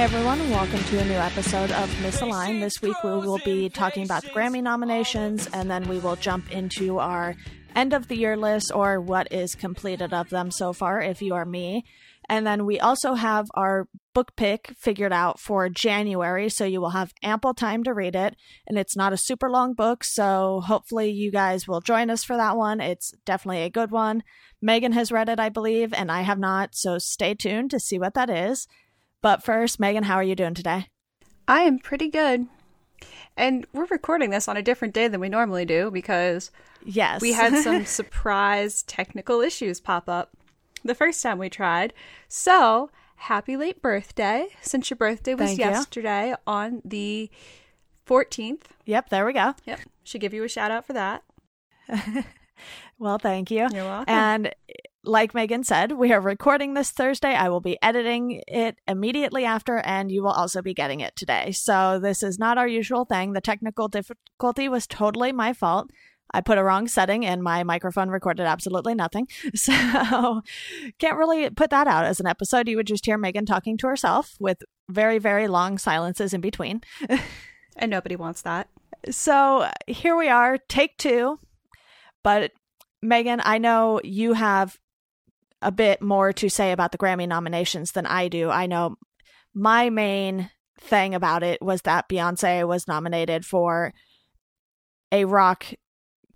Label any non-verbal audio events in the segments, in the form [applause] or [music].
Hey everyone, welcome to a new episode of Misaligned. This week we will be talking about the Grammy nominations and then we will jump into our end of the year list or what is completed of them so far if you are me. And then we also have our book pick figured out for January, so you will have ample time to read it. And it's not a super long book, so hopefully you guys will join us for that one. It's definitely a good one. Megan has read it, I believe, and I have not, so stay tuned to see what that is. But first, Megan, how are you doing today? I am pretty good. And we're recording this on a different day than we normally do because yes, we had some [laughs] surprise technical issues pop up the first time we tried. So, happy late birthday since your birthday was Thank you. yesterday on the 14th. Yep, there we go. Yep. Should give you a shout out for that. [laughs] Well, thank you. You're welcome. And like Megan said, we are recording this Thursday. I will be editing it immediately after, and you will also be getting it today. So, this is not our usual thing. The technical difficulty was totally my fault. I put a wrong setting and my microphone recorded absolutely nothing. [laughs] So, can't really put that out as an episode. You would just hear Megan talking to herself with very, very long silences in between. [laughs] and nobody wants that. So, here we are, take two. But Megan, I know you have a bit more to say about the Grammy nominations than I do. I know my main thing about it was that Beyonce was nominated for a rock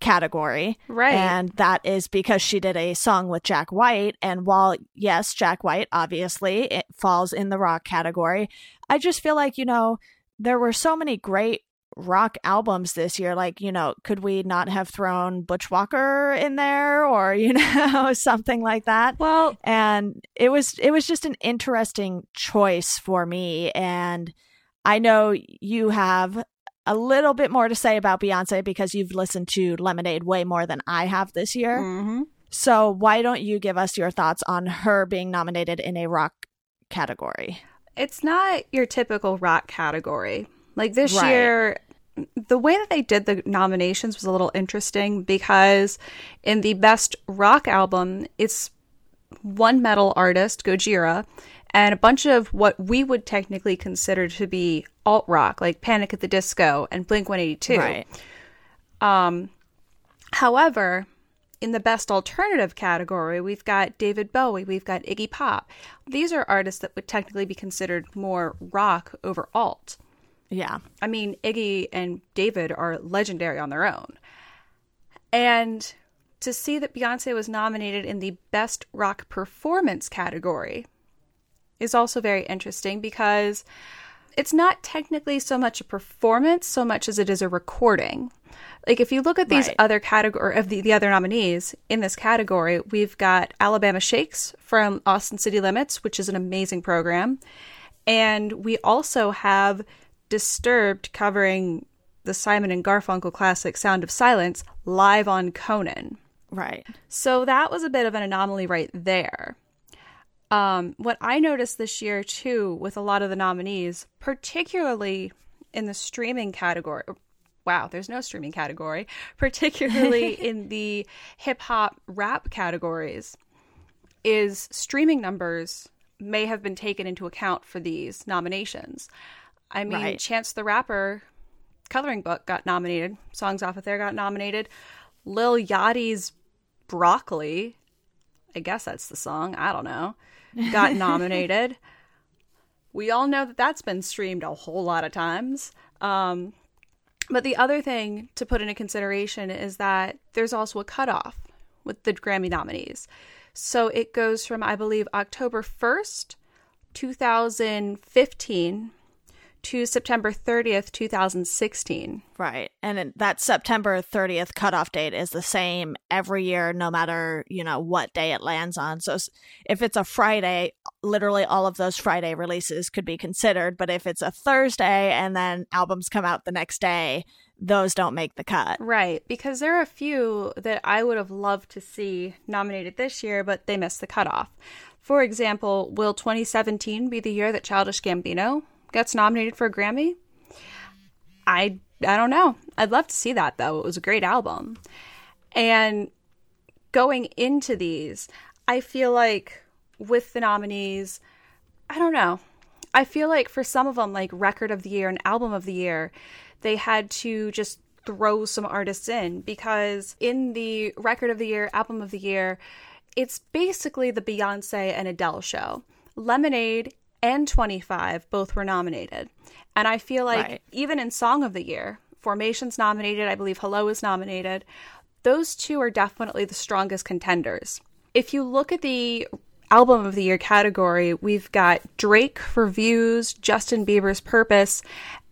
category. Right. And that is because she did a song with Jack White. And while, yes, Jack White obviously it falls in the rock category, I just feel like, you know, there were so many great rock albums this year like you know could we not have thrown butch walker in there or you [laughs] know something like that? Well and it was it was just an interesting choice for me. And i know you have a little bit more to say about beyonce because you've listened to lemonade way more than i have this year. Mm-hmm. so why don't you give us your thoughts on her being nominated in a rock category? It's not your typical rock category like this Right. year, the way that they did the nominations was a little interesting because in the best rock album, it's one metal artist, Gojira, and a bunch of what we would technically consider to be alt rock, like Panic at the Disco and Blink 182. right Um, however, in the best alternative category, we've got David Bowie, we've got Iggy Pop. These are artists that would technically be considered more rock over alt. Yeah I mean, Iggy and David are legendary on their own. And to see that Beyonce was nominated in the Best Rock Performance category is also very interesting because it's not technically so much a performance so much as it is a recording. Like if you look at these Right. other category of the, the other nominees in this category, we've got Alabama Shakes from Austin City Limits, which is an amazing program. And we also have Disturbed covering the Simon and Garfunkel classic Sound of Silence live on Conan. right So that was a bit of an anomaly right there. Um, what I noticed this year too with a lot of the nominees, particularly in the streaming category. Wow, there's no streaming category, [laughs] particularly [laughs] in the hip hop rap categories, is streaming numbers may have been taken into account for these nominations. I mean, Right. Chance the Rapper coloring book got nominated. Songs off of there got nominated. Lil Yachty's Broccoli, I guess that's the song, I don't know, got [laughs] nominated. we all know that that's been streamed a whole lot of times. Um, but the other thing to put into consideration is that there's also a cutoff with the Grammy nominees. So it goes from, I believe, October 1st, 2015 to September 30th, 2016. Right. And that September 30th cutoff date is the same every year, no matter, you know, what day it lands on. So if it's a Friday, literally all of those Friday releases could be considered. But if it's a Thursday and then albums come out the next day, those don't make the cut. Right, because there are a few that I would have loved to see nominated this year, but they missed the cutoff. For example, will 2017 be the year that Childish Gambino gets nominated for a Grammy? I I don't know. I'd love to see that though. It was a great album. And going into these, I feel like with the nominees, I don't know. I feel like for some of them, like record of the year and album of the year, they had to just throw some artists in because in the record of the year, album of the year, it's basically the Beyonce and Adele show. Lemonade and 25 both were nominated. And I feel like Right. even in Song of the Year, Formation's nominated, I believe Hello is nominated. Those two are definitely the strongest contenders. If you look at the album of the year category, we've got Drake for Views, Justin Bieber's Purpose,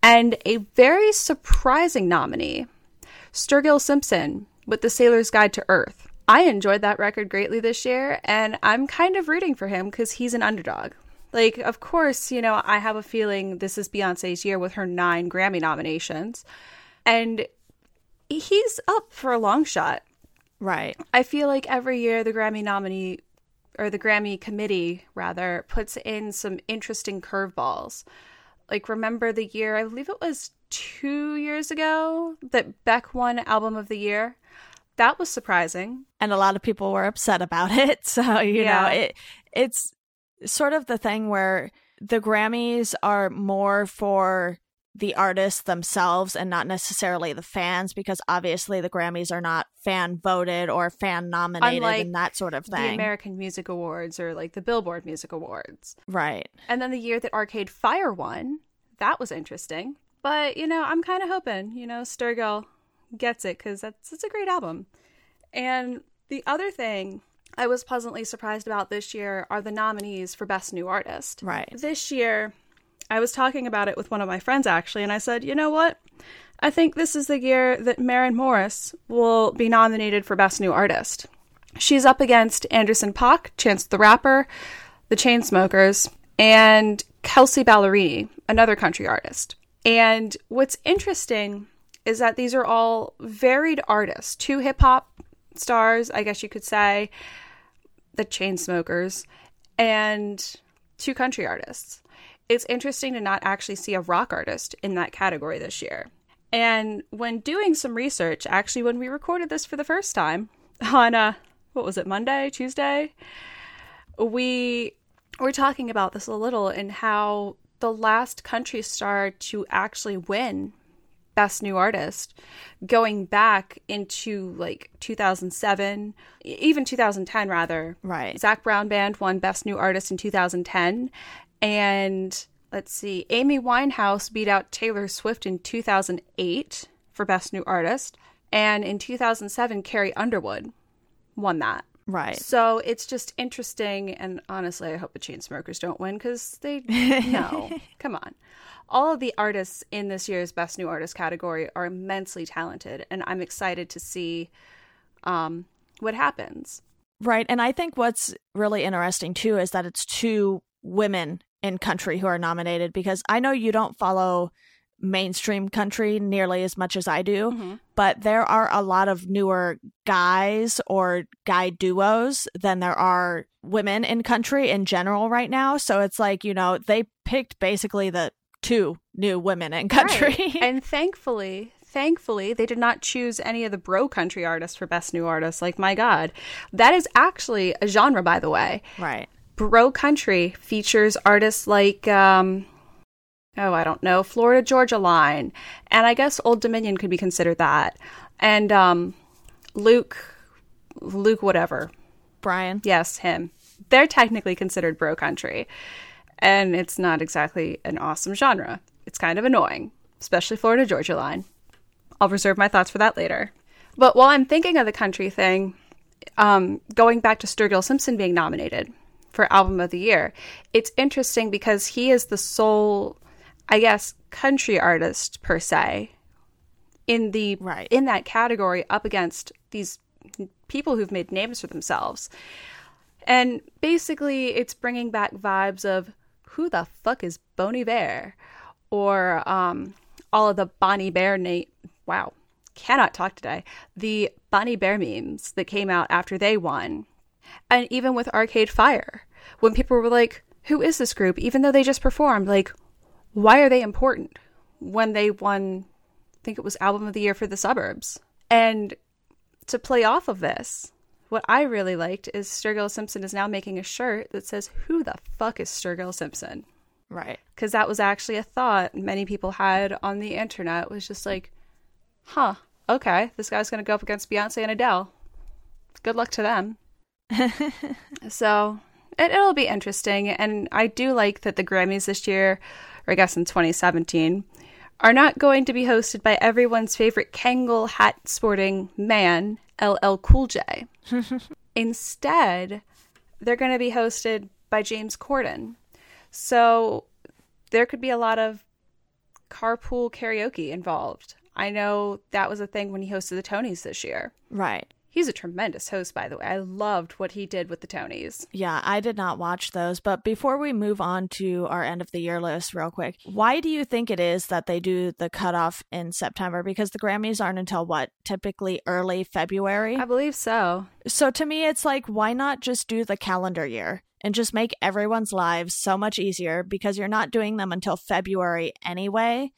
and a very surprising nominee, Sturgill Simpson with The Sailor's Guide to Earth. I enjoyed that record greatly this year, and I'm kind of rooting for him because he's an underdog. Like, of course, you know, I have a feeling this is Beyonce's year with her nine Grammy nominations, and he's up for a long shot. Right. I feel like every year the Grammy nominee or the Grammy committee rather puts in some interesting curveballs. Like remember the year I believe it was 2 years ago that Beck won album of the year. That was surprising. and a lot of people were upset about it. [laughs] So you Yeah. know, it it's sort of the thing where the Grammys are more for the artists themselves and not necessarily the fans because obviously the Grammys are not fan voted or fan nominated Unlike and that sort of thing. The. American Music Awards or like the Billboard Music Awards. right. And then the year that Arcade Fire won, that was interesting. But, you know, I'm kind of hoping, you know, Sturgill gets it because that's it's a great album. And the other thing I was pleasantly surprised about this year are the nominees for Best New Artist. Right. This year, I was talking about it with one of my friends actually, and I said, you know what? I think this is the year that Maren Morris will be nominated for Best New Artist. She's up against Anderson Paak, Chance the Rapper, the Chainsmokers, and Kelsea Ballerini, another country artist. And what's interesting is that these are all varied artists, two hip hop stars, I guess you could say, the Chainsmokers, and two country artists. It's interesting to not actually see a rock artist in that category this year. And when doing some research, actually, when we recorded this for the first time on, uh, what was it, Monday, Tuesday? We were talking about this a little and how the last country star to actually win Best New Artist going back into like 2007, e- even 2010 rather. Right. Zac Brown Band won Best New Artist in 2010. And let's see, Amy Winehouse beat out Taylor Swift in 2008 for Best New Artist. And in 2007, Carrie Underwood won that. Right. So it's just interesting, and honestly, I hope the chain smokers don't win because they [laughs] no, come on. All of the artists in this year's Best New Artist category are immensely talented, and I'm excited to see um, what happens. Right. And I think what's really interesting too is that it's two women in country who are nominated because I know you don't follow mainstream country nearly as much as I do, but there are a lot of newer guys or guy duos than there are women in country in general right now. So it's like, you know, they picked basically the two new women in country. Right. [laughs] and thankfully, thankfully, they did not choose any of the bro country artists for Best New Artist. Like, my God, that is actually a genre, by the way. right. bro country features artists like um oh i don't know. Florida georgia line. And i guess old dominion could be considered that. And um luke luke whatever. Bryan. yes him. They're technically considered bro country. And it's not exactly an awesome genre. It's kind of annoying especially florida georgia line. I'll reserve my thoughts for that later. But while i'm thinking of the country thing um, going back to Sturgill Simpson being nominated for Album of the Year, it's interesting because he is the sole, I guess, country artist per se in the Right. in that category up against these people who've made names for themselves. And basically, it's bringing back vibes of who the fuck is Boney Bear, or um, all of the Bonnie Bear na- Wow, cannot talk today. The Bonnie Bear memes that came out after they won, and even with Arcade Fire, when people were like, "Who is this group?" Even though they just performed, like, why are they important? When they won, I think it was Album of the Year for the Suburbs, and to play off of this, what I really liked is Sturgill Simpson is now making a shirt that says, Who the fuck is Sturgill Simpson? Right. Because that was actually a thought many people had on the internet was just like, huh, okay, this guy's going to go up against Beyonce and Adele. Good luck to them. [laughs] so it, it'll be interesting. And I do like that the Grammys this year, or I guess in 2017, are not going to be hosted by everyone's favorite Kangol hat sporting man, LL Cool J. [laughs] Instead, they're going to be hosted by James Corden. So there could be a lot of carpool karaoke involved. I know that was a thing when he hosted the Tonys this year. Right. He's a tremendous host, by the way. I loved what he did with the Tonys. Yeah, I did not watch those. But before we move on to our end of the year list, real quick, why do you think it is that they do the cutoff in September? Because the Grammys aren't until what? Typically early February? I believe so. So to me, it's like, why not just do the calendar year? And just make everyone's lives so much easier because you're not doing them until February anyway.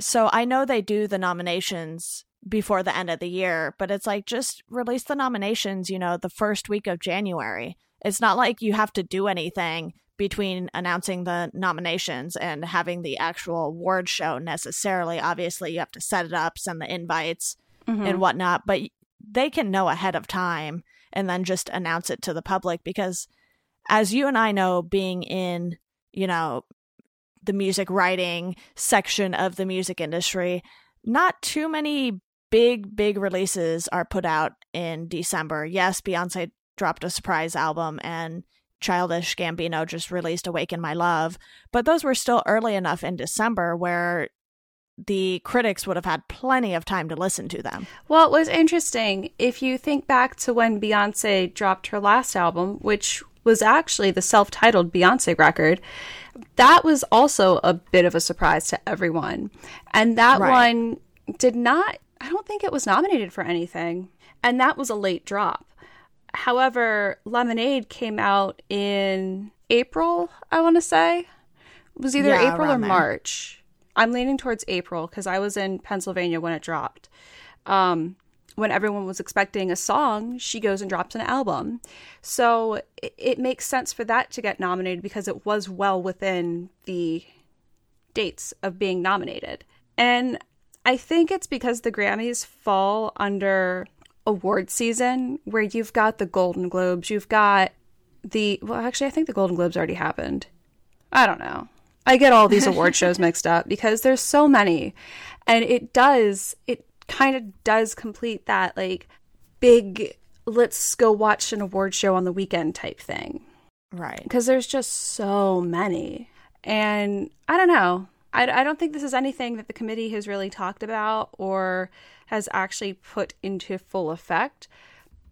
So I know they do the nominations before the end of the year, but it's like just release the nominations, you know, the first week of January. It's not like you have to do anything between announcing the nominations and having the actual award show necessarily. Obviously, you have to set it up, send the invites mm-hmm. and whatnot, but they can know ahead of time and then just announce it to the public because as you and I know, being in, you know, the music writing section of the music industry, not too many big, big releases are put out in December. Yes, Beyonce dropped a surprise album and Childish Gambino just released Awaken My Love, but those were still early enough in December where the critics would have had plenty of time to listen to them. Well, it was interesting. If you think back to when Beyonce dropped her last album, which was actually the self titled Beyonce record, that was also a bit of a surprise to everyone. And that right. one did not, I don't think it was nominated for anything. And that was a late drop. However, Lemonade came out in April, I want to say. It was either yeah, April or March. There. I'm leaning towards April because I was in Pennsylvania when it dropped. Um, when everyone was expecting a song, she goes and drops an album. So it, it, makes sense for that to get nominated because it was well within the dates of being nominated. And I think it's because the Grammys fall under award season where you've got the Golden Globes, you've got the well actually I think the Golden Globes already happened. I don't know. I get all these award shows [laughs] mixed up because there's so many and it does it kind of does complete that like big let's go watch an award show on the weekend type thing. Right. Because there's just so many. And I don't know. I, I don't think this is anything that the committee has really talked about or has actually put into full effect.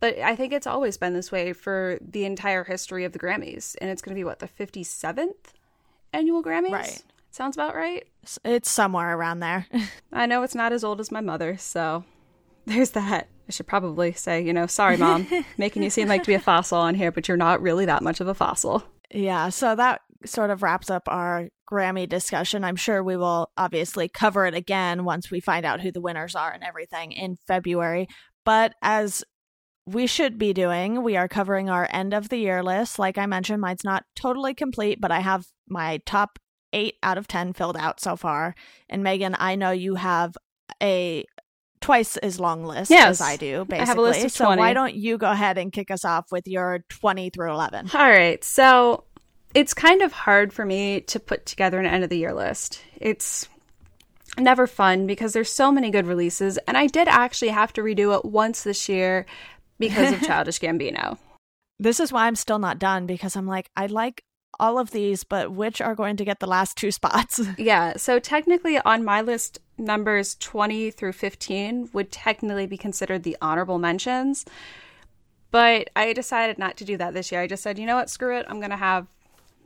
But I think it's always been this way for the entire history of the Grammys. And it's going to be what, the 57th annual Grammys? Right. Sounds about right. It's somewhere around there. [laughs] I know it's not as old as my mother, so there's that. I should probably say, you know, sorry, mom, [laughs] making you seem like to be a fossil on here, but you're not really that much of a fossil. Yeah, so that sort of wraps up our Grammy discussion. I'm sure we will obviously cover it again once we find out who the winners are and everything in February. But as we should be doing, we are covering our end of the year list. Like I mentioned, mine's not totally complete, but I have my top eight out of 10 filled out so far. And Megan, I know you have a twice as long list yes, as I do, basically. I have a list of 20. So why don't you go ahead and kick us off with your 20 through 11? All right. So it's kind of hard for me to put together an end of the year list. It's never fun because there's so many good releases. And I did actually have to redo it once this year because of [laughs] Childish Gambino. This is why I'm still not done because I'm like, I like all of these, but which are going to get the last two spots? [laughs] yeah. So technically, on my list, numbers 20 through 15 would technically be considered the honorable mentions. But I decided not to do that this year. I just said, you know what, screw it. I'm going to have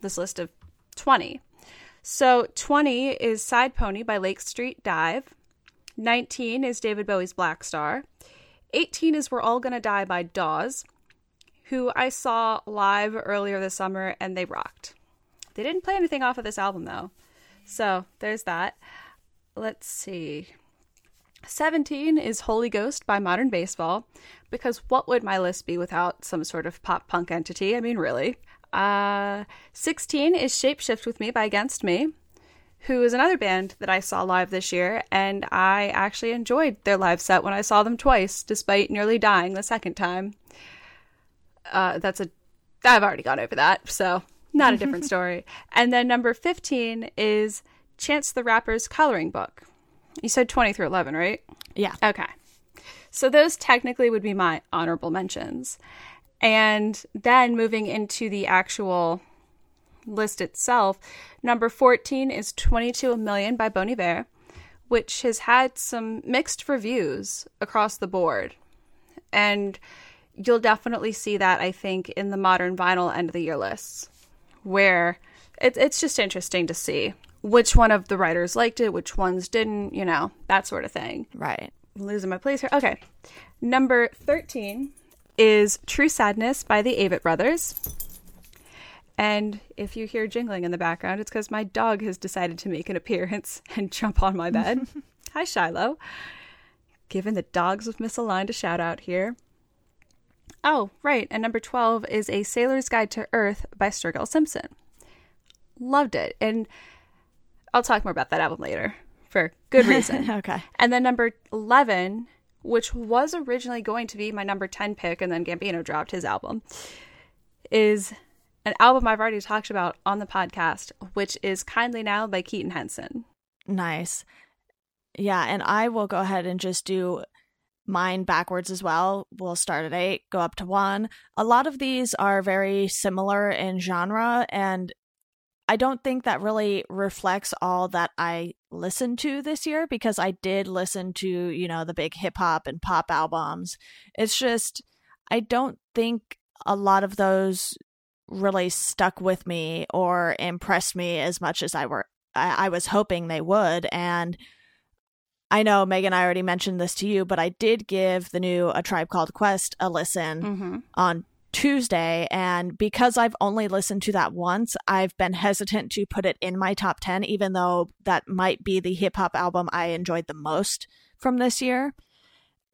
this list of 20. So 20 is Side Pony by Lake Street Dive. 19 is David Bowie's Black Star. 18 is We're All Gonna Die by Dawes who I saw live earlier this summer and they rocked. They didn't play anything off of this album though. So there's that. Let's see. 17 is Holy Ghost by Modern Baseball, because what would my list be without some sort of pop punk entity? I mean, really. Uh, 16 is Shapeshift with Me by Against Me, who is another band that I saw live this year, and I actually enjoyed their live set when I saw them twice, despite nearly dying the second time. Uh, that's a. I've already gone over that, so not a different [laughs] story. And then number 15 is Chance the Rapper's coloring book. You said 20 through 11, right? Yeah. Okay. So those technically would be my honorable mentions. And then moving into the actual list itself, number 14 is 22 Million by Bon Iver, which has had some mixed reviews across the board. And you'll definitely see that, I think, in the modern vinyl end of the year lists, where it, it's just interesting to see which one of the writers liked it, which ones didn't, you know, that sort of thing. Right. I'm losing my place here. Okay. Number 13 is True Sadness by the Avett Brothers. And if you hear jingling in the background, it's because my dog has decided to make an appearance [laughs] and jump on my bed. [laughs] Hi, Shiloh. Giving the dogs of Misaligned a shout out here. Oh, right. And number 12 is A Sailor's Guide to Earth by Sturgill Simpson. Loved it. And I'll talk more about that album later for good reason. [laughs] okay. And then number 11, which was originally going to be my number 10 pick, and then Gambino dropped his album, is an album I've already talked about on the podcast, which is Kindly Now by Keaton Henson. Nice. Yeah, and I will go ahead and just do mine backwards as well. We'll start at eight, go up to one. A lot of these are very similar in genre, and I don't think that really reflects all that I listened to this year because I did listen to, you know, the big hip hop and pop albums. It's just, I don't think a lot of those really stuck with me or impressed me as much as I were I, I was hoping they would. And I know Megan, I already mentioned this to you, but I did give the new A Tribe Called Quest a listen Mm-hmm. on Tuesday. And because I've only listened to that once, I've been hesitant to put it in my top 10, even though that might be the hip hop album I enjoyed the most from this year.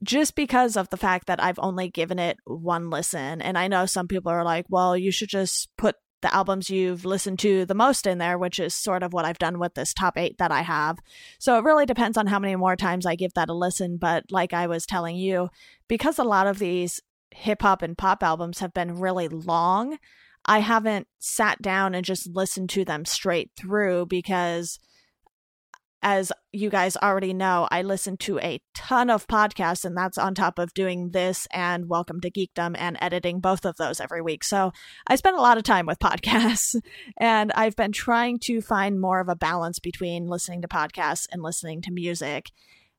Just because of the fact that I've only given it one listen. And I know some people are like, well, you should just put the albums you've listened to the most in there, which is sort of what I've done with this top eight that I have. So it really depends on how many more times I give that a listen. But like I was telling you, because a lot of these hip hop and pop albums have been really long, I haven't sat down and just listened to them straight through because, as you guys already know, I listen to a ton of podcasts, and that's on top of doing this and Welcome to Geekdom and editing both of those every week. So I spend a lot of time with [laughs] podcasts, and I've been trying to find more of a balance between listening to podcasts and listening to music.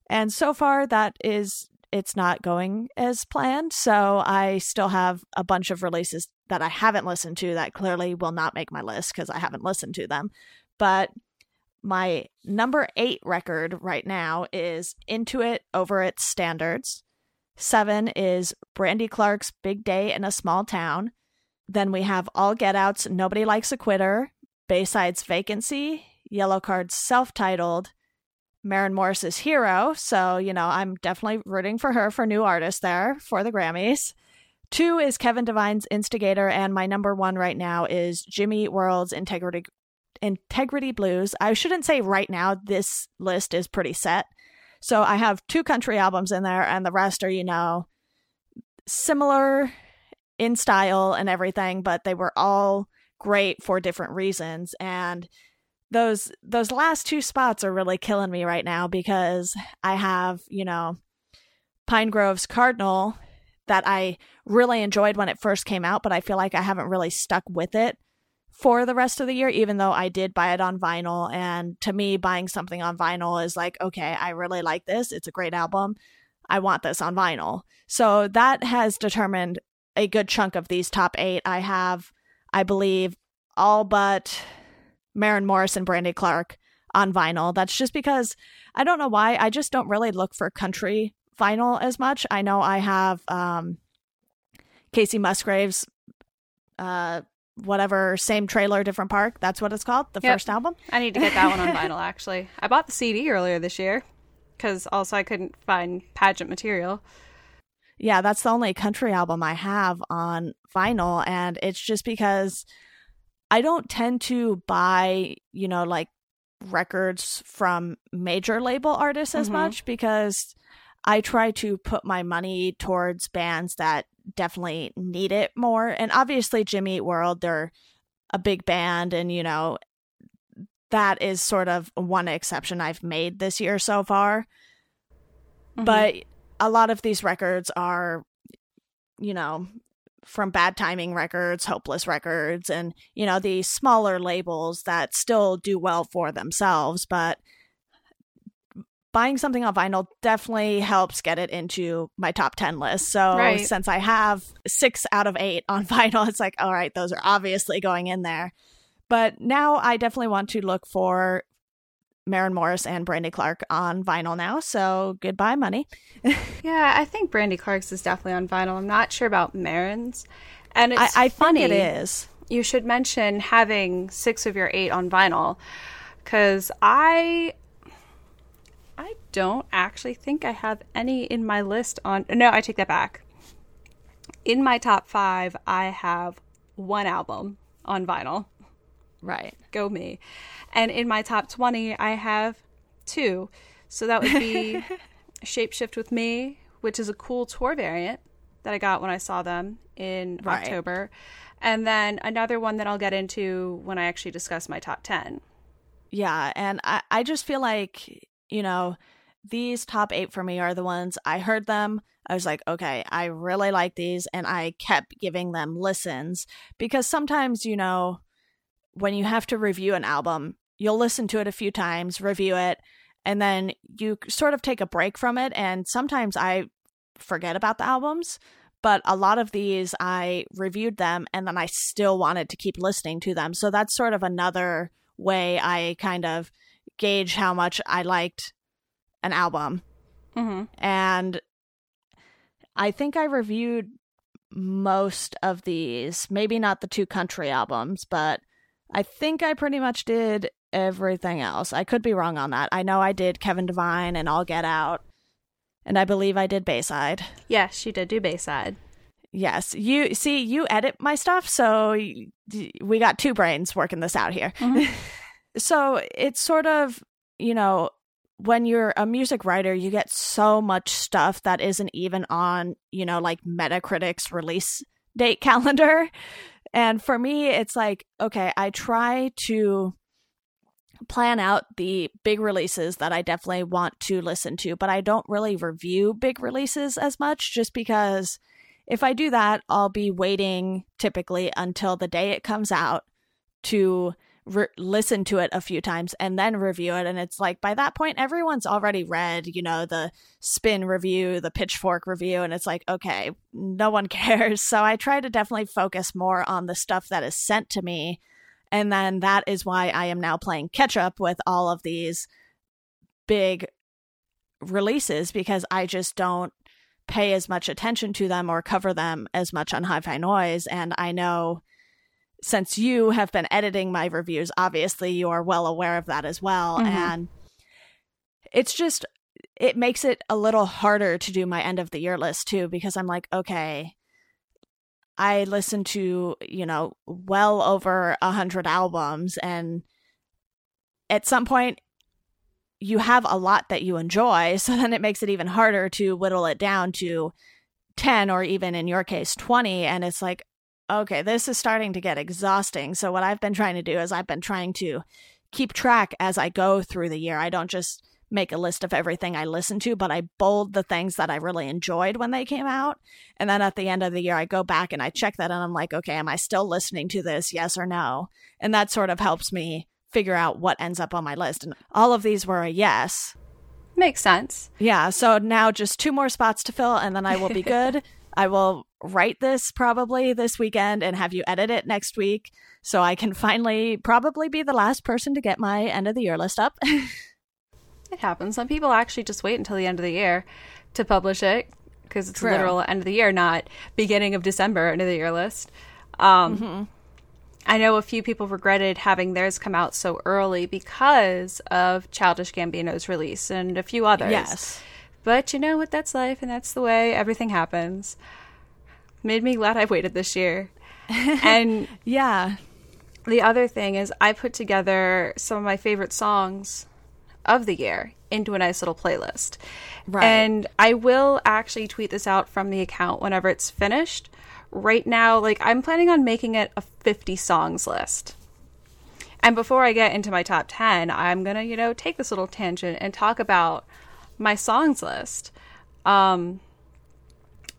And so far, that is it's not going as planned. So I still have a bunch of releases that I haven't listened to that clearly will not make my list because I haven't listened to them. But my number eight record right now is Into It Over Its Standards. Seven is Brandy Clark's Big Day in a Small Town. Then we have All Get Out's Nobody Likes a Quitter, Bayside's Vacancy, Yellowcard's self titled, Maren Morris's Hero. So, you know, I'm definitely rooting for her for new artists there for the Grammys. Two is Kevin Devine's Instigator, and my number one right now is Jimmy World's Integrity Integrity Blues. I shouldn't say right now, this list is pretty set. So I have two country albums in there, and the rest are, you know, similar in style and everything, but they were all great for different reasons. And those those last two spots are really killing me right now because I have, you know, Pinegrove's Cardinal that I really enjoyed when it first came out, but I feel like I haven't really stuck with it for the rest of the year, even though I did buy it on vinyl. And to me, buying something on vinyl is like, okay, I really like this. It's a great album. I want this on vinyl. So that has determined a good chunk of these top eight. I have, I believe, all but Maren Morris and Brandy Clark on vinyl. That's just because I don't know why. I just don't really look for country vinyl as much. I know I have um, Kacey Musgraves, uh, whatever, same trailer, different park. That's what it's called, the Yep. first album. I need to get that one on [laughs] vinyl, actually. I bought the CD earlier this year because also I couldn't find pageant material. Yeah, that's the only country album I have on vinyl. And it's just because I don't tend to buy, you know, like records from major label artists as Mhm. much because I try to put my money towards bands that definitely need it more. And obviously, Jimmy Eat World, they're a big band, and you know, that is sort of one exception I've made this year so far. Mhm. But a lot of these records are, you know, from Bad Timing Records, Hopeless Records, and, you know, the smaller labels that still do well for themselves. But buying something on vinyl definitely helps get it into my top 10 list. So Right. since I have six out of eight on [laughs] vinyl, it's like, all right, those are obviously going in there. But now I definitely want to look for Maren Morris and Brandy Clark on vinyl now. So goodbye, money. [laughs] yeah, I think Brandy Clark's is definitely on vinyl. I'm not sure about Maren's. And it's I, I funny. it is. you should mention having six of your eight on vinyl because i i don't actually think i have any in my list on no i take that back in my top five i have one album on vinyl Right. go me and in my top 20 i have two so that would be [laughs] shapeshift with me which is a cool tour variant that i got when i saw them in Right. october and then another one that i'll get into when i actually discuss my top 10 Yeah. And I, I just feel like, you know, these top eight for me are the ones I heard them. I was like, okay, I really like these. And I kept giving them listens because sometimes, you know, when you have to review an album, you'll listen to it a few times, review it, and then you sort of take a break from it. And sometimes I forget about the albums. But a lot of these, I reviewed them and then I still wanted to keep listening to them. So that's sort of another way I kind of gauge how much I liked an album. mm-hmm. And I think I reviewed most of these, maybe not the two country albums, but I think I pretty much did everything else. I could be wrong on that. I know I did Kevin Devine and All Get Out, and I believe I did Bayside. yes she did do bayside Yes, you see, you edit my stuff, so we got two brains working this out here. Mhm. [laughs] so it's sort of, you know, when you're a music writer, you get so much stuff that isn't even on, you know, like Metacritic's release date [laughs] calendar. And for me, it's like, okay, I try to plan out the big releases that I definitely want to listen to, but I don't really review big releases as much just because if I do that, I'll be waiting typically until the day it comes out to re- listen to it a few times and then review it. And it's like by that point, everyone's already read, you know, the spin review, the pitchfork review, and it's like, okay, no one [laughs] cares. So I try to definitely focus more on the stuff that is sent to me. And then that is why I am now playing catch up with all of these big releases because I just don't pay as much attention to them or cover them as much on Hi Fi Noise. And I know since you have been editing my reviews, obviously you are well aware of that as well. Mhm. And it's just, it makes it a little harder to do my end of the year list too, because I'm like, okay, I listen to, you know, well over a hundred albums and at some point you have a lot that you enjoy, [laughs] so then it makes it even harder to whittle it down to 10 or even in your case 20 and it's like okay, this is starting to get exhausting. So what I've been trying to do is I've been trying to keep track as I go through the year. I don't just make a list of everything I listen to, but I bold the things that I really enjoyed when they came out. And then at the end of the year, I go back and I check that and I'm like, okay, am I still listening to this? Yes or no? And that sort of helps me figure out what ends up on my list. And all of these were a yes. Makes sense. Yeah. So now just two more spots to fill and then I will be [laughs] good. I will write this probably this weekend and have you edit it next week so I can finally probably be the last person to get my end of the year list up. [laughs] It happens. Some people actually just wait until the end of the year to publish it because it's True. literal end of the year, not beginning of December end of the year list. Um, Mm-hmm. I know a few people regretted having theirs come out so early because of Childish Gambino's release and a few others. yes. But you know what? That's life, and that's the way everything happens. Made me glad I waited this year. [laughs] and Yeah. the other thing is I put together some of my favorite songs of the year into a nice little playlist. Right. And I will actually tweet this out from the account whenever it's finished. Right now, like I'm planning on making it a 50 songs list. And before I get into my top 10, I'm going to, you know, take this little tangent and talk about my songs list. Um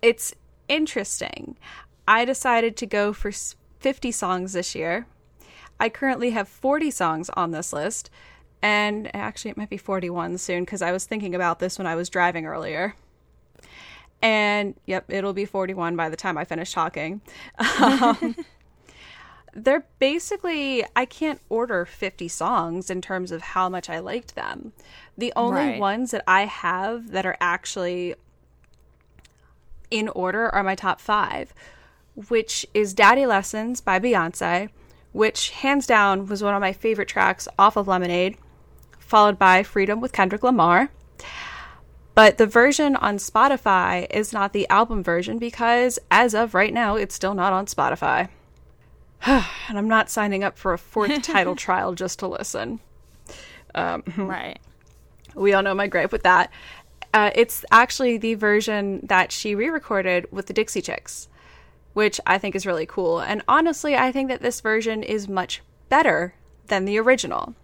it's interesting. I decided to go for 50 songs this year. I currently have 40 songs on this list, and actually, it might be 41 soon because I was thinking about this when I was driving earlier. And yep, it'll be 41 by the time I finish talking. Um, [laughs] they're basically, I can't order 50 songs in terms of how much I liked them. The only Right. ones that I have that are actually in order are my top five, which is Daddy Lessons by Beyonce, which hands down was one of my favorite tracks off of Lemonade, followed by Freedom with Kendrick Lamar. But the version on Spotify is not the album version because, as of right now, it's still not on Spotify. [sighs] and I'm not signing up for a fourth [laughs] Tidal trial just to listen. Um, right. We all know my gripe with that. Uh, it's actually the version that she re recorded with the Dixie Chicks, which I think is really cool. And honestly, I think that this version is much better than the original.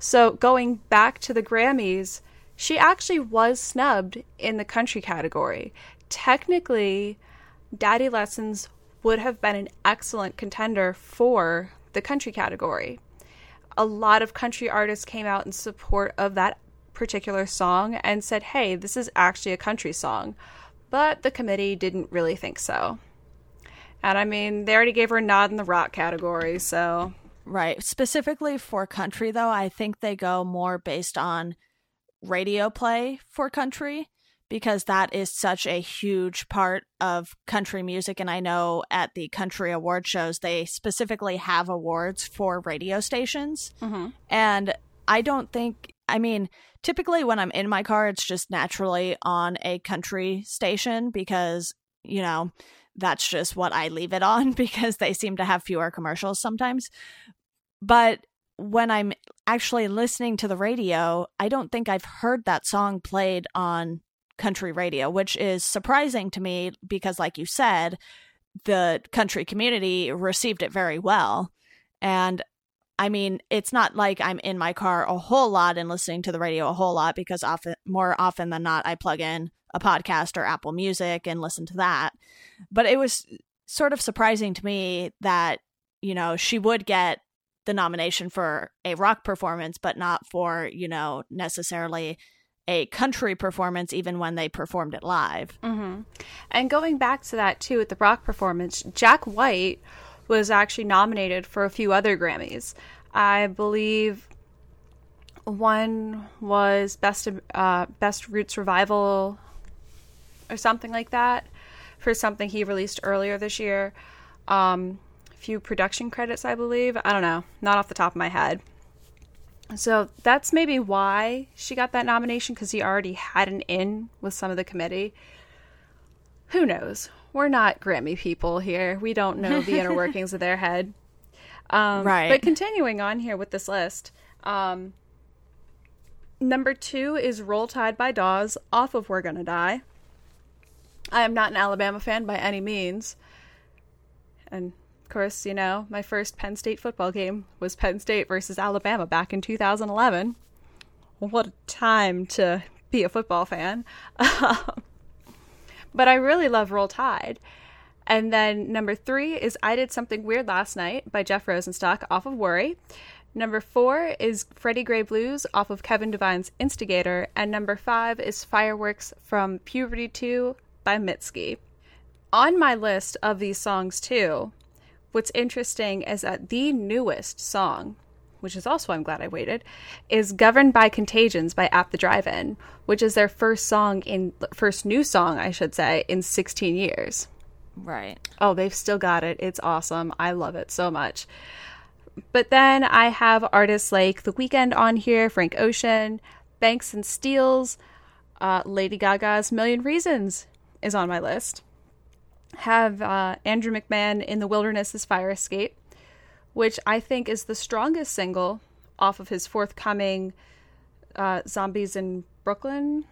So, going back to the Grammys, she actually was snubbed in the country category. Technically, Daddy Lessons would have been an excellent contender for the country category a lot of country artists came out in support of that particular song and said, hey, this is actually a country song. But the committee didn't really think so. And I mean, they already gave her a nod in the rock category, so Right. Specifically for country, though, I think they go more based on radio play for country because that is such a huge part of country music. And I know at the country award shows, they specifically have awards for radio stations. Mm-hmm. And I don't think, I mean, typically when I'm in my car, it's just naturally on a country station because, you know, that's just what I leave it on [laughs] because they seem to have fewer commercials sometimes. But when I'm actually listening to the radio, I don't think I've heard that song played on country radio, which is surprising to me because, like you said, the country community received it very well. And I mean, it's not like I'm in my car a whole lot and listening to the radio a whole lot because often, more often than not, I plug in a podcast or Apple Music and listen to that. But it was sort of surprising to me that, you know, she would get the nomination for a rock performance, but not for, you know, necessarily a country performance, even when they performed it live. Mm-hmm. And going back to that too, with the rock performance, Jack White was actually nominated for a few other Grammys. I believe one was best uh, best roots revival or something like that for something he released earlier this year. Um, a few production credits, I believe. I don't know, not off the top of my head. So that's maybe why she got that nomination because he already had an in with some of the committee who knows? We're not Grammy people here. We don't know the inner [laughs] workings of their head. Um, Right. But continuing on here with this list, um, number two is Roll Tide by Dawes off of We're Gonna Die. I am not an Alabama fan by any means. And of course, you know, my first Penn State football game was Penn State versus Alabama back in 2011. What a time to be a football fan. [laughs] but I really love Roll Tide. And then number three is I Did Something Weird Last Night by Jeff Rosenstock off of Worry. Number four is Freddie Gray Blues off of Kevin Devine's Instigator. And number five is Fireworks from Puberty 2 by Mitski. On my list of these songs, too, what's interesting is that the newest song, which is also I'm glad I waited, is Governed by Contagions by At the Drive-In, which is their first song in first new song, I should say, in 16 years. Right. Oh, they've still got it. It's awesome. I love it so much. But then I have artists like The Weeknd on here, Frank Ocean, Banks & Steelz, uh, Lady Gaga's Million Reasons is on my list. Have uh, Andrew McMahon in The Wilderness' Fire Escape, which I think is the strongest single off of his forthcoming uh, Zombies in Brooklyn.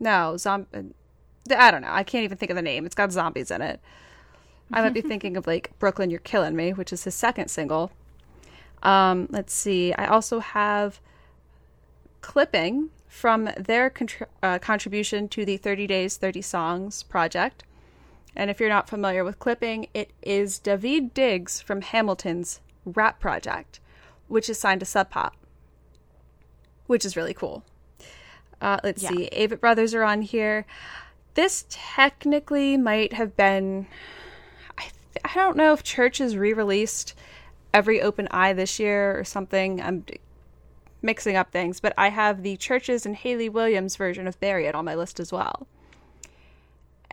No, zom- I don't know. I can't even think of the name. It's got zombies in it. I might be [laughs] thinking of like Brooklyn, You're Killing Me, which is his second single. Um, let's see. I also have clipping from their contr- uh, contribution to the 30 Days, 30 Songs project. And if you're not familiar with clipping, it is Daveed Diggs from Hamilton's rap project, which is signed to Sub Pop, which is really cool. Uh, let's yeah. see. Avett Brothers are on here. This technically might have been. I, th- I don't know if Chvrches re released Every Open Eye this year or something. I'm mixing up things, but I have the Chvrches and Hayley Williams version of Bury It on my list as well.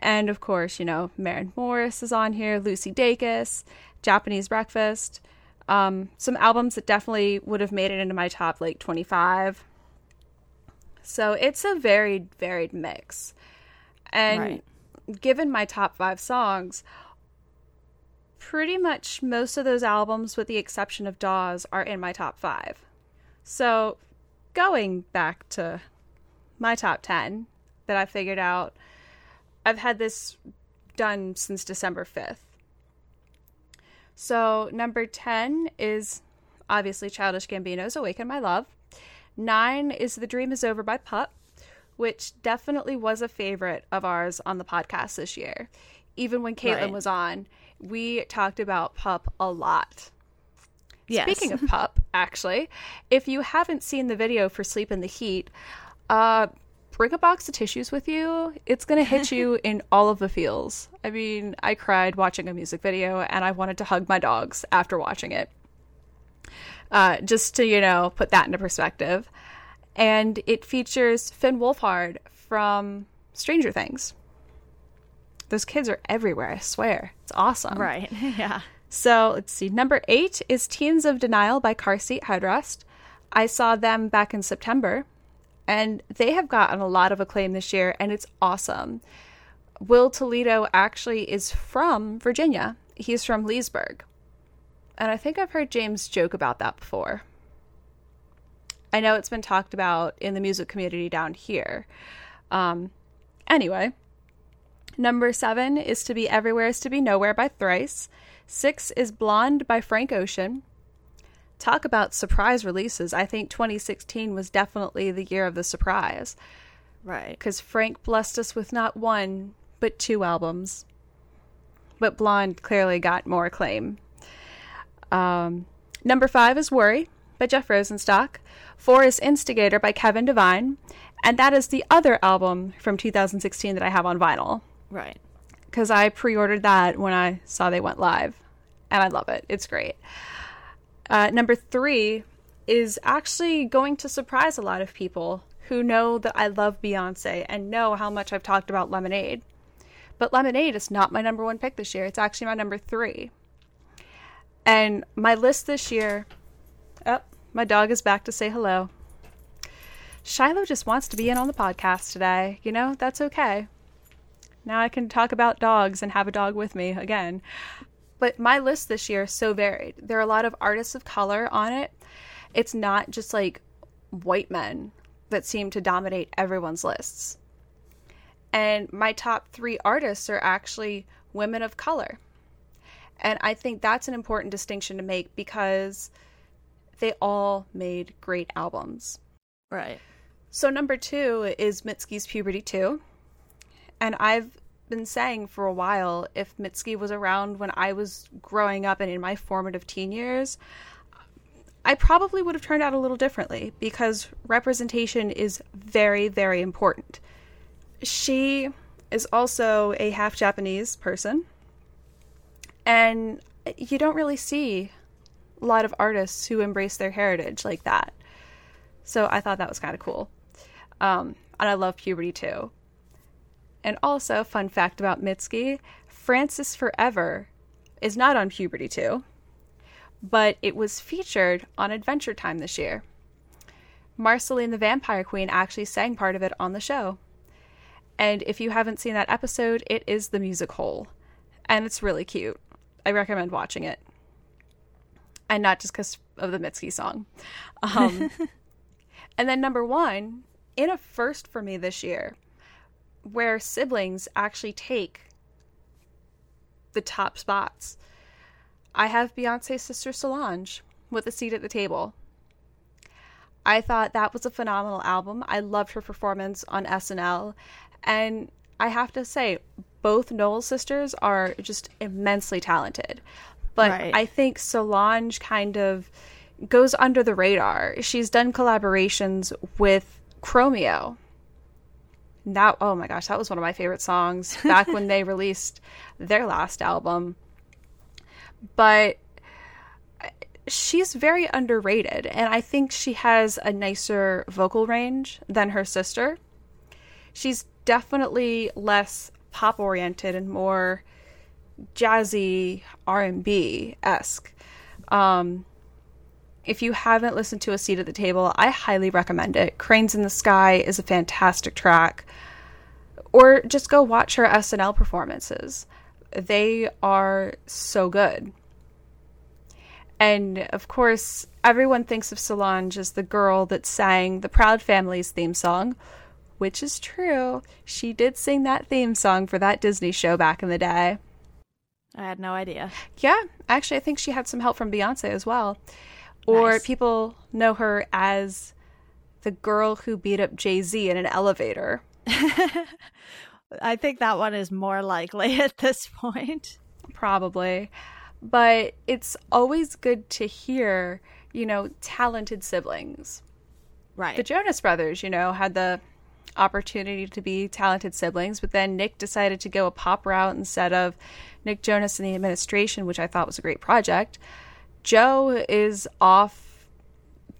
And of course, you know, Maren Morris is on here, Lucy Dacus, Japanese Breakfast. Um, some albums that definitely would have made it into my top like 25. So it's a varied, varied mix. And right. given my top five songs, pretty much most of those albums, with the exception of Dawes, are in my top five. So going back to my top 10 that I figured out, I've had this done since December 5th. So number 10 is obviously Childish Gambino's Awaken My Love. Nine is The Dream Is Over by Pup, which definitely was a favorite of ours on the podcast this year. Even when Caitlin right. was on, we talked about Pup a lot. Yes. Speaking of Pup, actually, if you haven't seen the video for Sleep in the Heat, uh, bring a box of tissues with you. It's going to hit you [laughs] in all of the feels. I mean, I cried watching a music video and I wanted to hug my dogs after watching it. Uh, just to, you know, put that into perspective. And it features Finn Wolfhard from Stranger Things. Those kids are everywhere, I swear. It's awesome. Right. [laughs] yeah. So let's see. Number eight is Teens of Denial by Car Seat Headrest. I saw them back in September, and they have gotten a lot of acclaim this year, and it's awesome. Will Toledo actually is from Virginia. He's from Leesburg. And I think I've heard James joke about that before. I know it's been talked about in the music community down here. Um, anyway, number seven is To Be Everywhere is to Be Nowhere by Thrice. Six is Blonde by Frank Ocean. Talk about surprise releases. I think 2016 was definitely the year of the surprise. Right. Because Frank blessed us with not one, but two albums. But Blonde clearly got more acclaim. Um, number five is Worry by Jeff Rosenstock. Four is Instigator by Kevin Devine. And that is the other album from 2016 that I have on vinyl. Right. Because I pre ordered that when I saw they went live. And I love it. It's great. Uh, number three is actually going to surprise a lot of people who know that I love Beyonce and know how much I've talked about Lemonade. But Lemonade is not my number one pick this year. It's actually my number three. And my list this year. Oh, my dog is back to say hello. Shiloh just wants to be in on the podcast today. You know, that's okay. Now I can talk about dogs and have a dog with me again. But my list this year is so varied. There are a lot of artists of color on it. It's not just like white men that seem to dominate everyone's lists. And my top three artists are actually women of color. And I think that's an important distinction to make because they all made great albums. Right. So, number two is Mitski's Puberty 2. And I've been saying for a while if Mitski was around when I was growing up and in my formative teen years, I probably would have turned out a little differently because representation is very, very important. She is also a half Japanese person and you don't really see a lot of artists who embrace their heritage like that. So I thought that was kind of cool. Um, and I love Puberty 2. And also, fun fact about Mitski Francis Forever is not on Puberty 2, but it was featured on Adventure Time this year. Marceline the Vampire Queen actually sang part of it on the show. And if you haven't seen that episode, it is the music hole. And it's really cute. I recommend watching it. and not just because of the Mitski song. Um, [laughs] and then number one, in a first for me this year, where siblings actually take the top spots. I have Beyonce's sister Solange with a seat at the table. I thought that was a phenomenal album. I loved her performance on SNL. And I have to say, both Knowles sisters are just immensely talented. But Right. I think Solange kind of goes under the radar. She's done collaborations with Chromeo. That oh my gosh, that was one of my favorite songs back when they [laughs] released their last album. But she's very underrated and I think she has a nicer vocal range than her sister. She's definitely less pop oriented and more jazzy R&B esque. Um, if you haven't listened to A Seat at the Table, I highly recommend it. Cranes in the Sky is a fantastic track. Or just go watch her SNL performances. They are so good. And of course, everyone thinks of Solange as the girl that sang the Proud Family's theme song, which is true. She did sing that theme song for that Disney show back in the day. I had no idea. Yeah, actually, I think she had some help from Beyonce as well. Or Nice. people know her as the girl who beat up Jay Z in an elevator. [laughs] I think that one is more likely [laughs] at this point. Probably. But it's always good to hear, you know, talented siblings. Right. The Jonas Brothers, you know, had the opportunity to be talented siblings, but then Nick decided to go a pop route instead of Nick Jonas and the administration, which I thought was a great project. Joe is off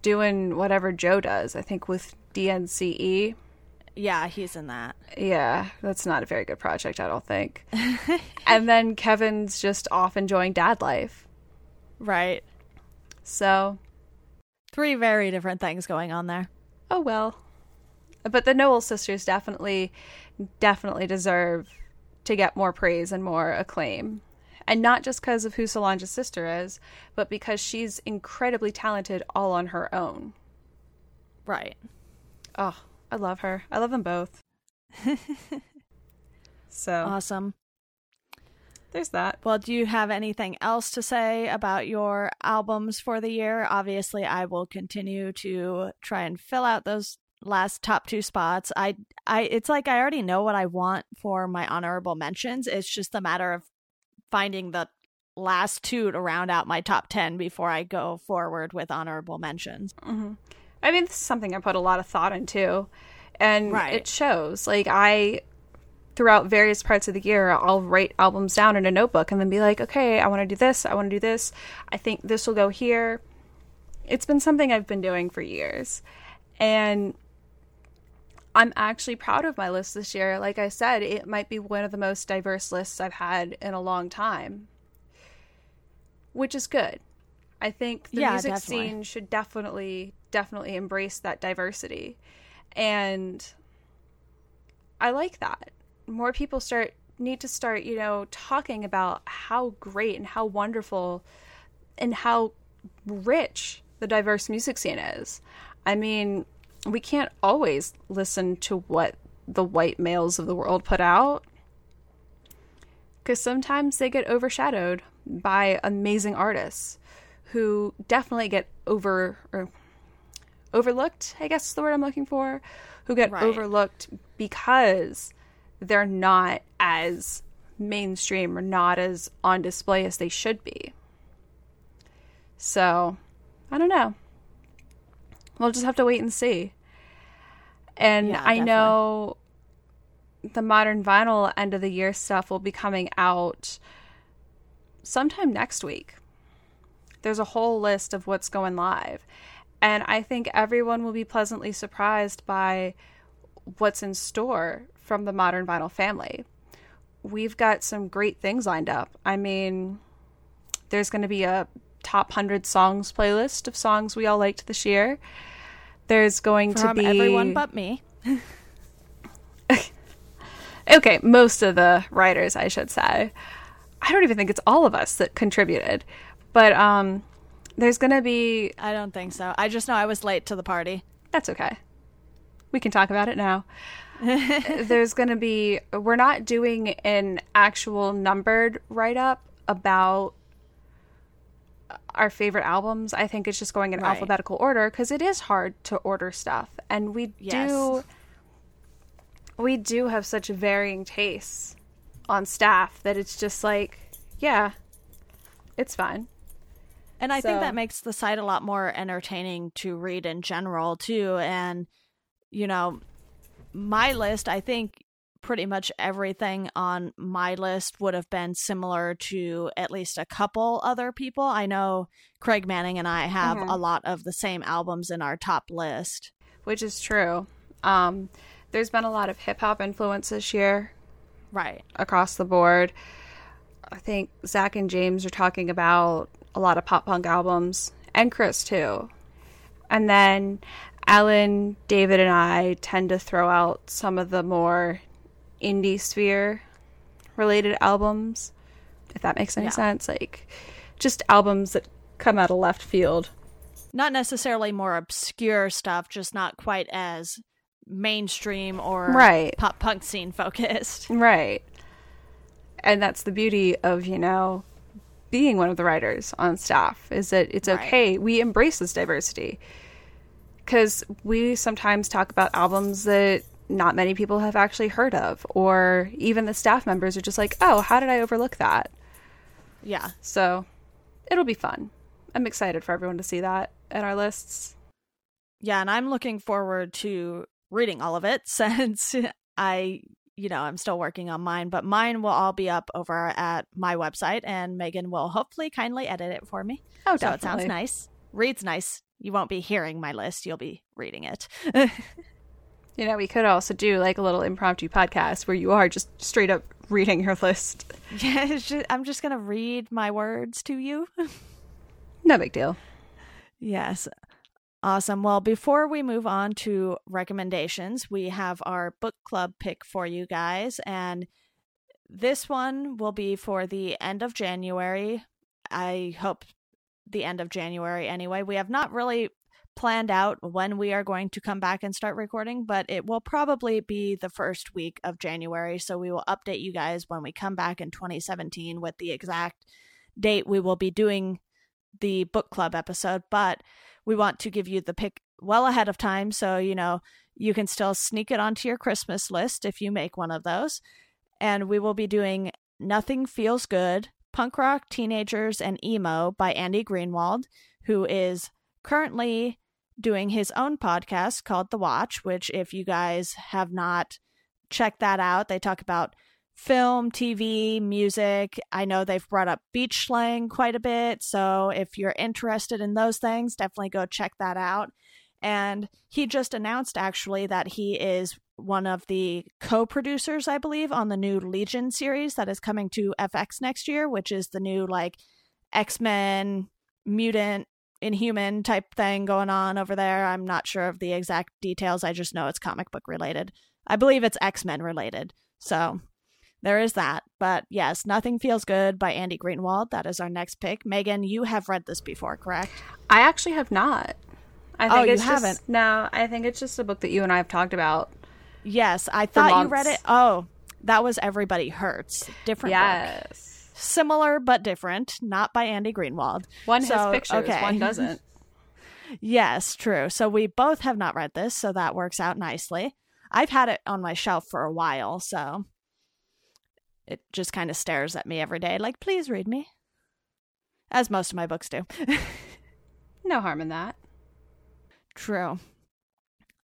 doing whatever Joe does, I think with DNCE. yeah, he's in that. Yeah, that's not a very good project, I don't think. [laughs] and then Kevin's just off enjoying dad life. Right. So, Three very different things going on there. oh well. But the Knowles sisters definitely, definitely deserve to get more praise and more acclaim. And not just because of who Solange's sister is, but because she's incredibly talented all on her own. Right. Oh, I love her. I love them both. [laughs] so Awesome. there's that. Well, do you have anything else to say about your albums for the year? Obviously, I will continue to try and fill out those last top two spots. I I it's like I already know what I want for my honorable mentions. It's just a matter of finding the last two to round out my top 10 before I go forward with honorable mentions. Mm-hmm. I mean, this is something I put a lot of thought into, and Right. it shows. Like I, throughout various parts of the year, I'll write albums down in a notebook and then be like, okay, I want to do this. I want to do this. I think this will go here. It's been something I've been doing for years, and I'm actually proud of my list this year. Like I said, it might be one of the most diverse lists I've had in a long time, which is good. I think the Yeah, music definitely. scene should definitely, definitely embrace that diversity. And I like that. More people start need to start, you know, talking about how great and how wonderful and how rich the diverse music scene is. I mean, we can't always listen to what the white males of the world put out because sometimes they get overshadowed by amazing artists who definitely get over or overlooked, I guess is the word I'm looking for, who get Right. overlooked because they're not as mainstream or not as on display as they should be. So, I don't know. We'll just have to wait and see. And Yeah, I definitely. know the modern vinyl end of the year stuff will be coming out sometime next week. There's a whole list of what's going live. And I think everyone will be pleasantly surprised by what's in store from the modern vinyl family. We've got some great things lined up. I mean, there's going to be a top 100 songs playlist of songs we all liked this year. There's going From to be everyone but me. [laughs] okay, most of the writers, I should say. I don't even think it's all of us that contributed, but um, There's going to be. I don't think so. I just know I was late to the party. That's okay. We can talk about it now. [laughs] There's going to be. We're not doing an actual numbered write up about our favorite albums. I think it's just going in Right. alphabetical order because it is hard to order stuff, and we Yes. do we do have such varying tastes on staff that it's just like, yeah, it's fine. And I think that makes the site a lot more entertaining to read in general too. And you know, my list, I think pretty much everything on my list would have been similar to at least a couple other people. I know Craig Manning and I have Mhm. a lot of the same albums in our top list. Which is true. Um, there's been a lot of hip hop influence this year Right. across the board. I think Zach and James are talking about a lot of pop punk albums, and Chris too. And then Alan, David, and I tend to throw out some of the more indie sphere related albums, if that makes any Yeah. sense. Like just albums that come out of left field. Not necessarily more obscure stuff, just not quite as mainstream or Right. pop punk scene focused. [laughs] Right. And that's the beauty of, you know, being one of the writers on staff is that it's Right. okay. We embrace this diversity. Cuz we sometimes talk about albums that not many people have actually heard of or even the staff members are just like, "Oh, how did I overlook that?" Yeah. So, it'll be fun. I'm excited for everyone to see that in our lists. Yeah, and I'm looking forward to reading all of it [laughs] since I, you know, I'm still working on mine, but mine will all be up over at my website and Megan will hopefully kindly edit it for me. Oh, so it sounds nice. Reads nice. You won't be hearing my list, you'll be reading it. [laughs] You know, we could also do like a little impromptu podcast where you are just straight up reading your list. [laughs] yeah, it's ju- I'm just going to read my words to you. [laughs] No big deal. Yes. Awesome. Well, before we move on to recommendations, we have our book club pick for you guys. And this one will be for the end of January. I hope the end of January anyway. We have not really planned out when we are going to come back and start recording, but it will probably be the first week of January. So we will update you guys when we come back in 2017 with the exact date we will be doing the book club episode, but we want to give you the pick well ahead of time so you know you can still sneak it onto your Christmas list if you make one of those. And we will be doing Nothing Feels Good Punk Rock, Teenagers, and Emo by Andy Greenwald, who is currently doing his own podcast called The Watch, which, if you guys have not checked that out, they talk about film, TV, music. I know they've brought up beach slang quite a bit. So if you're interested in those things, definitely go check that out. And he just announced actually that he is one of the co producers, I believe, on the new Legion series that is coming to FX next year, which is the new like X Men, mutant, inhuman type thing going on over there. I'm not sure of the exact details. I just know it's comic book related. I believe it's X Men related. So there is that. But yes, Nothing Feels Good by Andy Greenwald. That is our next pick. Megan, you have read this before, correct? I actually have not. I Oh, think you it's just- haven't? no, I think it's just a book that you and I have talked about. Yes, I thought you read it. Oh, that was Everybody Hurts. Different book. Similar but different, not by Andy Greenwald. One So, has pictures, okay. one doesn't. [laughs] Yes, true. So we both have not read this, so that works out nicely. I've had it on my shelf for a while, so it just kind of stares at me every day, like, please read me. As most of my books do. [laughs] No harm in that. True.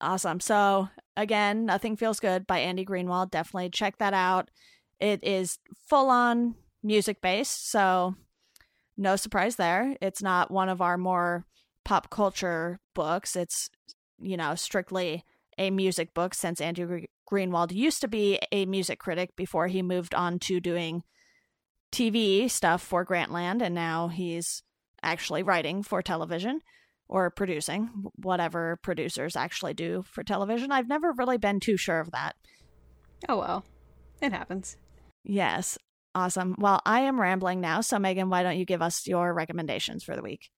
Awesome. So, again, Nothing Feels Good by Andy Greenwald. Definitely check that out. It is full on music based, so no surprise there. It's not one of our more pop culture books. It's, you know, strictly a music book since Andrew Greenwald used to be a music critic before he moved on to doing TV stuff for Grantland, and now he's actually writing for television or producing, whatever producers actually do for television. I've never really been too sure of that. Oh well. It happens. Yes. Awesome. Well, I am rambling now. So, Megan, why don't you give us your recommendations for the week?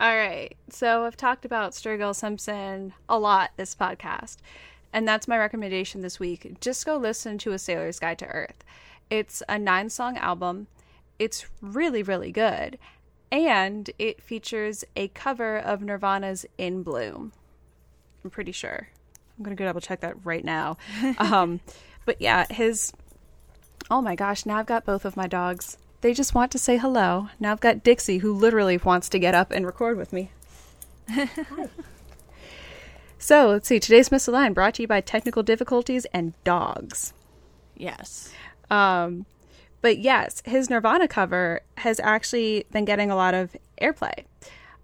All right. So I've talked about Sturgill Simpson a lot this podcast. And that's my recommendation this week. Just go listen to A Sailor's Guide to Earth. It's a nine song album. It's really, really good. And it features a cover of Nirvana's In Bloom. I'm pretty sure. I'm going to go double check that right now. [laughs] um, but yeah, his. Oh my gosh, now I've got both of my dogs. They just want to say hello. Now I've got Dixie, who literally wants to get up and record with me. [laughs] so let's see. Today's Misaligned brought to you by technical difficulties and dogs. Yes. Um, but yes, his Nirvana cover has actually been getting a lot of airplay.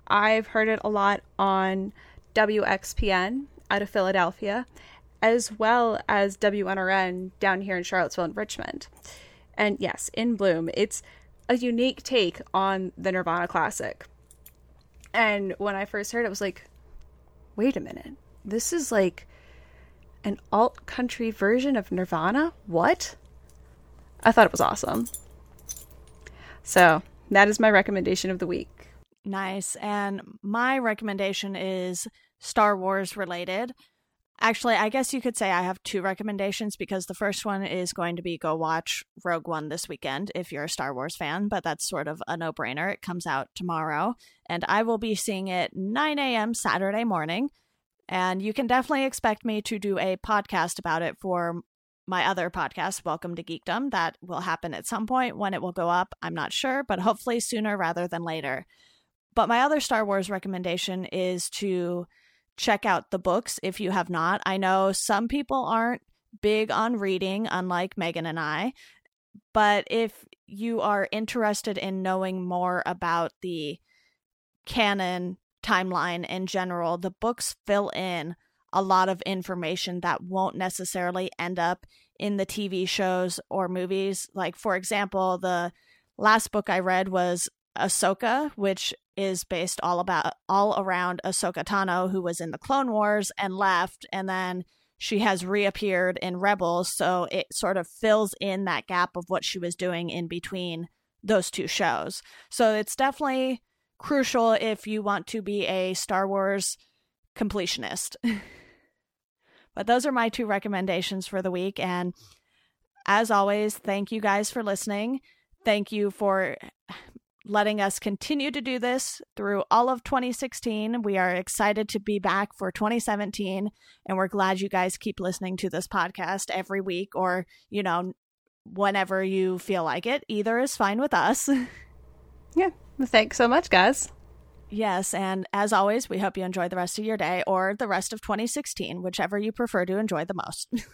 I've heard it a lot on WXPN out of Philadelphia, as well as WNRN down here in Charlottesville and Richmond. And yes, In Bloom, it's a unique take on the Nirvana classic. And when I first heard it, I was like, wait a minute. This is like an alt country version of Nirvana? What? I thought it was awesome. So that is my recommendation of the week. Nice. And my recommendation is Star Wars related. Actually, I guess you could say I have two recommendations because the first one is going to be go watch Rogue One this weekend if you're a Star Wars fan, but that's sort of a no brainer. It comes out tomorrow, and I will be seeing it 9 a.m. Saturday morning. And you can definitely expect me to do a podcast about it for my other podcast, Welcome to Geekdom. That will happen at some point. When it will go up, I'm not sure, but hopefully sooner rather than later. But my other Star Wars recommendation is to check out the books if you have not. I know some people aren't big on reading, unlike Megan and I, but if you are interested in knowing more about the canon timeline in general, the books fill in a lot of information that won't necessarily end up in the TV shows or movies. Like, for example, the last book I read was Ahsoka, which is based all about all around Ahsoka Tano, who was in the Clone Wars and left, and then she has reappeared in Rebels, so it sort of fills in that gap of what she was doing in between those two shows. So it's definitely crucial if you want to be a Star Wars completionist. [laughs] but those are my two recommendations for the week and as always, thank you guys for listening. Thank you for letting us continue to do this through all of 2016. We are excited to be back for 2017, and we're glad you guys keep listening to this podcast every week or, you know, whenever you feel like it. Either is fine with us. [laughs] Yeah. Thanks so much, guys. Yes, and as always, we hope you enjoy the rest of your day or the rest of 2016, whichever you prefer to enjoy the most. [laughs]